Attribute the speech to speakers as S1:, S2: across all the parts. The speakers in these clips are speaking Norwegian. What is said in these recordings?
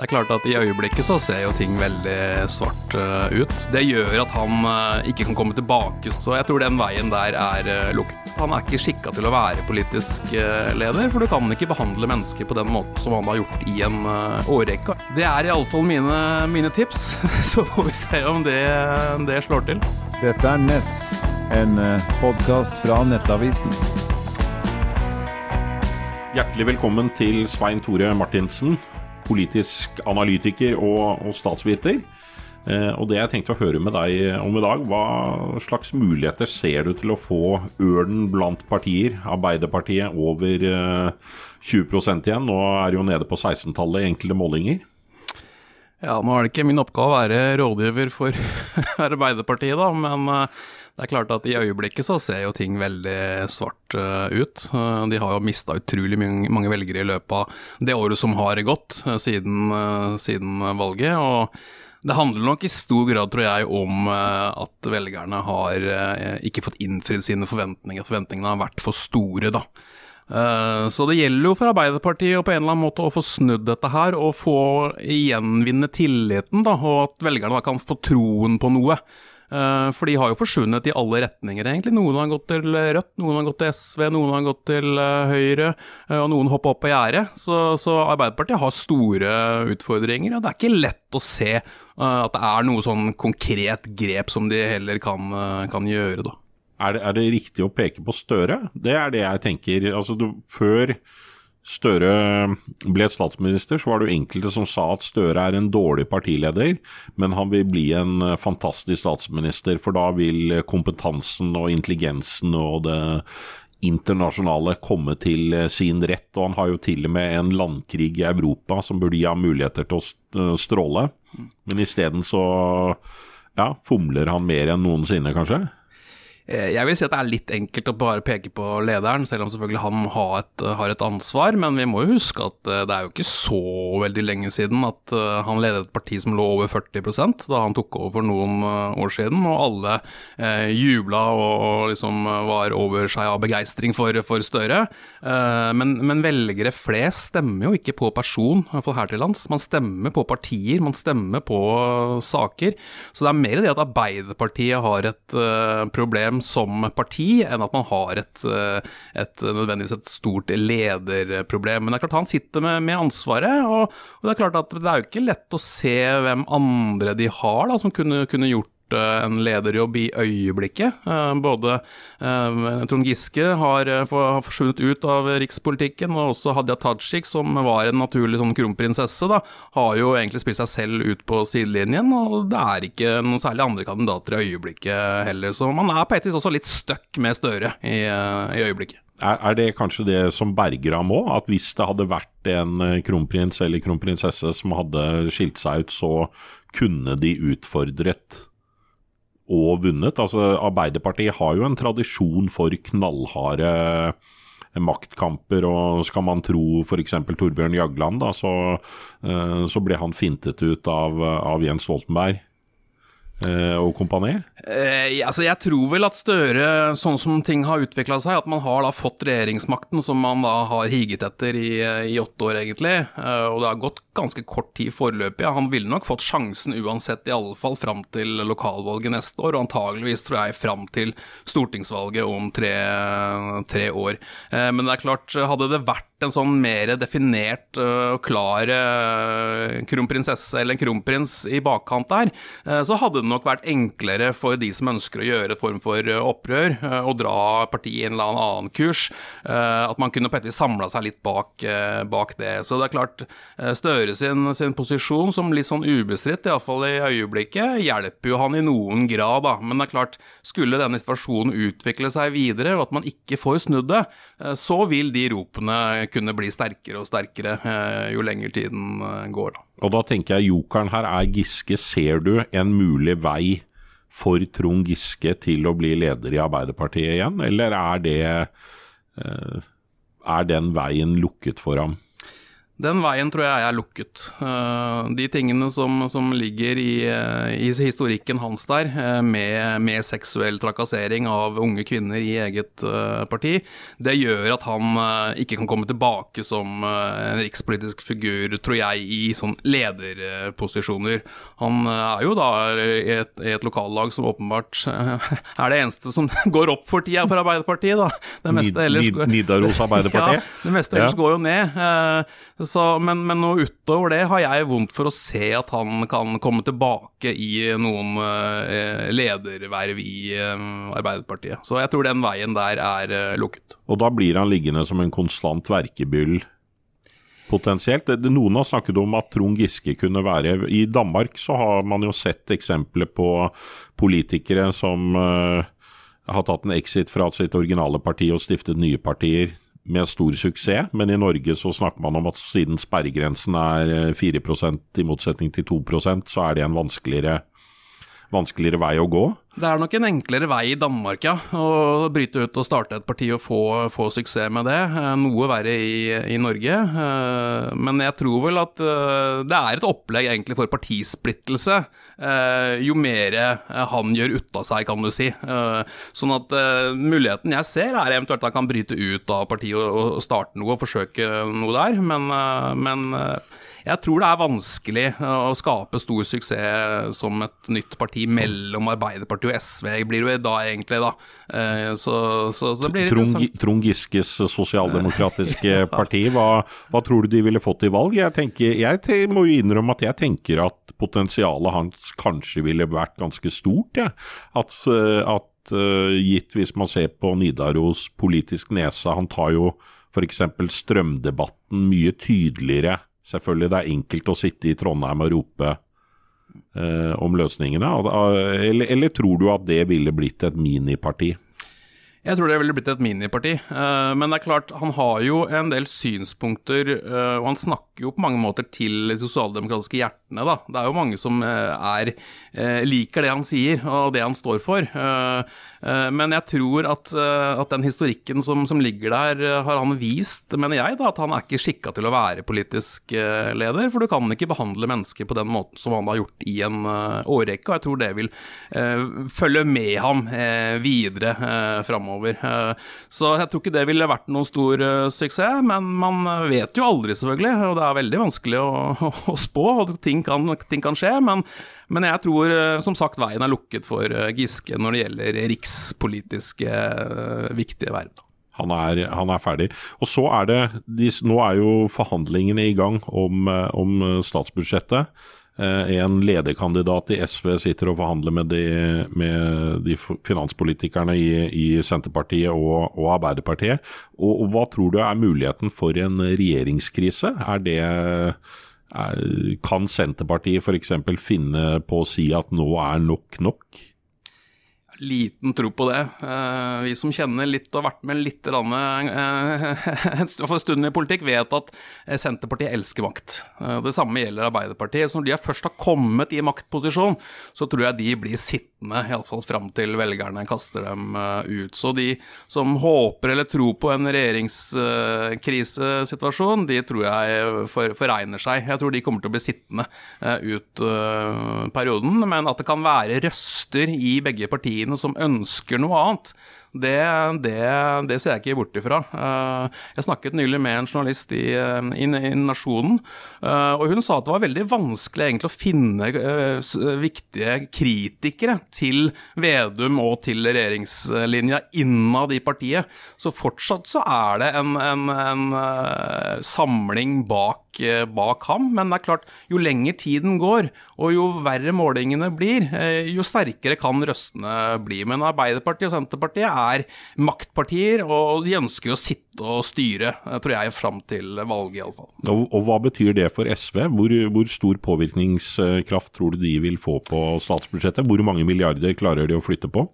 S1: Det er klart at I øyeblikket så ser jo ting veldig svart uh, ut. Det gjør at han uh, ikke kan komme tilbake. Så jeg tror den veien der er uh, lukket. Han er ikke skikka til å være politisk leder, for du kan ikke behandle mennesker på den måten som han har gjort i en årrekke. Det er iallfall mine, mine tips. Så får vi se om det, det slår til.
S2: Dette er Ness, en podkast fra Nettavisen.
S3: Hjertelig velkommen til Svein Tore Martinsen politisk analytiker og, og statsviter. Eh, og det jeg tenkte å høre med deg om i dag, hva slags muligheter ser du til å få ørnen blant partier, Arbeiderpartiet over eh, 20 igjen? Nå er det jo nede på 16-tallet i enkelte målinger.
S1: Ja, nå er det ikke min oppgave å være rådgiver for Arbeiderpartiet, da, men eh, det er klart at i øyeblikket så ser jo ting veldig svart uh, ut. Uh, de har jo mista utrolig mange, velgere i løpet av det året som har gått uh, siden, siden, valget. og det handler nok i stor grad, tror jeg, om at velgerne har ikke fått innfridd sine forventninger. Forventningene har vært for store, da. Så det gjelder jo for Arbeiderpartiet på en eller annen måte å få snudd dette her, og få gjenvinne tilliten, da, og at velgerne da kan få troen på noe. Eh, for de har jo forsvunnet i alle retninger, egentlig. Noen har gått til Rødt, noen har gått til SV, noen har gått til eh, Høyre, eh, og noen hoppa opp på gjerdet. Så, så, Arbeiderpartiet har store utfordringer, og det er ikke lett å se at det er noe sånn konkret grep som de heller kan, kan gjøre, da.
S3: Er det, er det, riktig å peke på Støre? Det er det jeg tenker. Altså, du, før Støre ble statsminister, så var det jo enkelte som sa at Støre er en dårlig partileder, men han vil bli en fantastisk statsminister, for da vil kompetansen og intelligensen og det internasjonale komme til sin rett. Og han har jo til og med en landkrig i Europa som burde gi ham muligheter til å stråle. Men isteden så ja, fomler han mer enn noensinne, kanskje?
S1: Eh, jeg vil si at det er litt enkelt å bare peke på lederen, selv om selvfølgelig han har et, har et, ansvar. Men vi må jo huske at eh, det er jo ikke så veldig lenge siden at eh, han ledet et parti som lå over 40% da han tok over for noen år siden. Og alle eh, jubla og, og, liksom var over seg av begeistring for, for Støre. Eh, men, men, velgere flest stemmer jo ikke på person, i hvert fall her til lands. Man stemmer på partier, man stemmer på saker. Så det er mer det at Arbeiderpartiet har et eh, problem som parti enn at man har et, eh, et nødvendigvis et stort lederproblem. Men det er klart han sitter med, med ansvaret, og, og, det er klart at det er jo ikke lett å se hvem andre de har da, som kunne, kunne gjort en lederjobb i øyeblikket. Eh, både eh, Trond Giske har, eh, forsvunnet ut av rikspolitikken, og også Hadia Tajik, som var en naturlig sånn kronprinsesse, da, har jo egentlig spilt seg selv ut på sidelinjen. Og det er ikke noen særlig andre kandidater i øyeblikket heller, så man er på et vis også litt stuck med Støre i, i øyeblikket.
S3: Er, det kanskje det som berger ham òg? At hvis det hadde vært en kronprins eller kronprinsesse som hadde skilt seg ut, så kunne de utfordret og vunnet. Altså, Arbeiderpartiet har jo en tradisjon for knallharde maktkamper, og skal man tro f.eks. Torbjørn Jagland, da, så, uh, så, ble han fintet ut av, av Jens Stoltenberg og kompani?
S1: Eh, altså jeg tror vel at Støre, sånn som ting har utvikla seg, at man har da fått regjeringsmakten som man da har higet etter i, i åtte år, egentlig. Eh, og det har gått ganske kort tid foreløpig. Han ville nok fått sjansen uansett, i alle fall fram til lokalvalget neste år, og antageligvis, tror jeg, fram til stortingsvalget om tre, tre år. Eh, men det er klart, hadde det vært en sånn mer definert og klar kronprinsesse eller en kronprins i bakkant der, så hadde det nok vært enklere for de som ønsker å gjøre et form for eh, opprør å dra partiet i en eller annen kurs. Eh, at man kunne på et vis samla seg litt bak, bak, det. Så det er klart, Støre sin, sin posisjon som litt sånn ubestridt, iallfall i øyeblikket, hjelper jo han i noen grad, da. Men det er klart, skulle denne situasjonen utvikle seg videre, og at man ikke får snudd det, så vil de ropene kunne bli sterkere og sterkere jo lenger tiden går, da.
S3: Og da tenker jeg jokeren her er Giske. Ser du en mulig vei for Trond Giske til å bli leder i Arbeiderpartiet igjen, eller er det eh, er den veien lukket for ham?
S1: Den veien tror jeg er lukket. Eh, de tingene som, som ligger i, eh, i, historikken hans der, eh, med, med, seksuell trakassering av unge kvinner i eget parti, det gjør at han ikke kan komme tilbake som en rikspolitisk figur, tror jeg, i sånn lederposisjoner. Han er jo da i et, i et lokallag som åpenbart er det eneste som går opp for tida for Arbeiderpartiet, da.
S3: Det meste ellers Nidaros Arbeiderparti?
S1: Ja, det meste ellers ja. går jo ned. Så, men, men noe utover det har jeg vondt for å se at han kan komme tilbake i noen uh, lederverv i uh, Arbeiderpartiet. Så jeg tror den veien der er uh, lukket.
S3: Og da blir han liggende som en konstant verkebyll? Potensielt. Noen har snakket om at Trond Giske kunne være I Danmark så har man jo sett eksempler på politikere som har tatt en exit fra sitt originale parti og stiftet nye partier med stor suksess, men i Norge så snakker man om at siden sperregrensen er 4 eh, i motsetning til 2% så er det en vanskeligere, vanskeligere vei å gå.
S1: Det er nok en enklere vei i Danmark, ja. Å bryte ut og starte et parti og få, få suksess med det. Eh, noe verre i, i, Norge. Eh, men jeg tror vel at eh, det er et opplegg egentlig for partisplittelse. Jo mer han gjør ut av seg, kan du si. Sånn at muligheten jeg ser, er eventuelt at han kan bryte ut av partiet og starte noe og forsøke noe der. Men, men jeg tror det er vanskelig å skape stor suksess som et nytt parti mellom Arbeiderpartiet og SV blir det da egentlig, da. Eh, så, så, så det blir
S3: Trond, Trond Giskes sosialdemokratiske parti, hva, hva, tror du de ville fått i valg? Jeg, tenker, jeg må jo innrømme at jeg tenker at potensialet hans kanskje ville vært ganske stort. Ja. At, eh, at gitt hvis man ser på Nidaros politisk nese, han tar jo f.eks. strømdebatten mye tydeligere. Selvfølgelig det er enkelt å sitte i Trondheim og rope eh, om løsningene? Eller, eller, tror du at det ville blitt et miniparti?
S1: Jeg tror det ville blitt et miniparti. Uh, men det er klart, han har jo en del synspunkter, uh, og han snakker jo på mange måter til de sosialdemokratiske hjertene, da. Det er jo mange som uh, er, liker det han sier, og det han står for. men jeg tror at, at den historikken som, som, ligger der, har han vist, mener jeg, da, at han er ikke skikka til å være politisk leder. For du kan ikke behandle mennesker på den måten som han har gjort i en årrekke, og jeg tror det vil følge med ham videre framover framover. Eh, så jeg tror ikke det ville vært noen stor eh, suksess, men man vet jo aldri, selvfølgelig. Og det er veldig vanskelig å, å, å spå, og ting kan, ting kan skje. Men, men, jeg tror eh, som sagt veien er lukket for Giske når det gjelder rikspolitiske viktige verv.
S3: Han er, han er, ferdig. Og så er det, de, Nå er jo forhandlingene i gang om, om statsbudsjettet. Eh, en lederkandidat i SV sitter og forhandler med de, med de finanspolitikerne i, i Senterpartiet og, og Arbeiderpartiet. Og, og, Hva tror du er muligheten for en regjeringskrise? Er det, er, kan Senterpartiet f.eks. finne på å si at nå er nok nok?
S1: Liten tro på det. Uh, vi som kjenner litt og har vært med litt uh, for en stund i politikk, vet at eh, Senterpartiet elsker makt. Det samme gjelder Arbeiderpartiet. Så når de først har kommet i maktposisjon, så tror jeg de blir sittende, iallfall fram til velgerne kaster dem ut. Så de som håper eller tror på en regjeringskrisesituasjon, de tror jeg for, forregner seg. Jeg tror de kommer til å bli sittende ut perioden, men at det kan være røster i begge partiene partiene som ønsker noe annet, det, det, det, ser jeg ikke bort ifra. Eh, jeg snakket nylig med en journalist i, eh, i, i Nasjonen, eh, og hun sa at det var veldig vanskelig egentlig å finne viktige kritikere til Vedum og til regjeringslinja innad i partiet. Så fortsatt så er det en, en, en samling bak bak ham. Men det er klart, jo lenger tiden går, og jo verre målingene blir, jo sterkere kan røstene bli. Men Arbeiderpartiet og Senterpartiet er maktpartier, og de ønsker å sitte og styre, eh, tror jeg, fram til valget iallfall.
S3: Og, og hva betyr det for SV? Hvor, hvor, stor påvirkningskraft tror du de vil få på statsbudsjettet? Hvor mange milliarder klarer de å flytte på?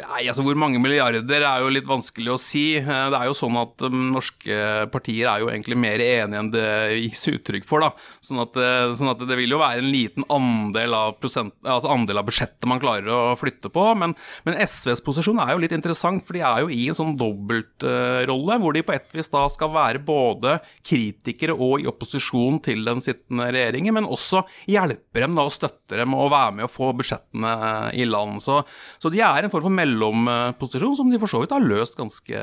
S1: Nei, altså Hvor mange milliarder er jo litt vanskelig å si. Eh, det er jo sånn at um, norske partier er jo egentlig mer enige enn det gis uttrykk for. da. Sånn at, eh, sånn at, det vil jo være en liten andel av, prosent, altså andel av budsjettet man klarer å flytte på. Men, men, SVs posisjon er jo litt interessant, for de er jo i en sånn dobbeltrolle. Uh, hvor de på et vis da skal være både kritikere og i opposisjon til den sittende regjeringen, men også hjelper dem da og støtter dem og være med å få budsjettene i land. Så, så de er en form for mellomposisjon som de for så vidt har løst ganske,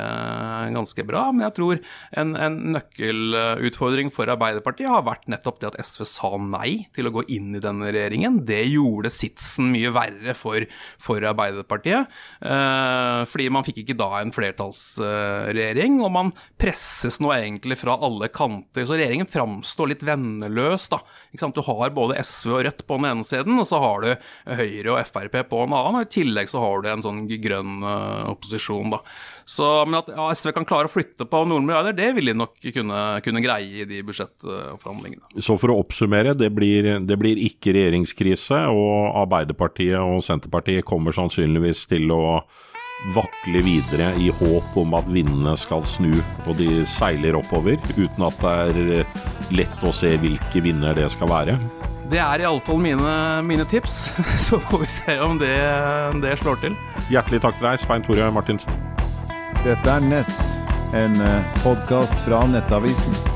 S1: ganske bra. Men jeg tror en, en, nøkkelutfordring for Arbeiderpartiet har vært nettopp det at SV sa nei til å gå inn i denne regjeringen. Det gjorde sitsen mye verre for, for Arbeiderpartiet. Eh, fordi man fikk ikke da en flertallsregjering, og man presses nå egentlig fra alle kanter. Så regjeringen framstår litt venneløs, da. Du har både SV og Rødt på den ene siden, og så har du Høyre og Frp på en annen. og I tillegg så har du en sånn grønn uh, opposisjon, da. Så, men at ja, SV kan klare å flytte på noen milliarder, det vil de nok kunne, kunne greie i de budsjettforhandlingene.
S3: Så for å oppsummere, det blir, det blir ikke regjeringskrise, og Arbeiderpartiet og Senterpartiet kommer sannsynligvis til å vakle videre i håp om at vindene skal snu og de seiler oppover, uten at det er lett å se hvilke vinder det skal være.
S1: Det er iallfall mine, mine tips. Så får vi se om det, det slår til.
S3: Hjertelig takk til deg, Svein Tore Martinsen.
S2: Dette er Ness, en eh, podkast fra Nettavisen.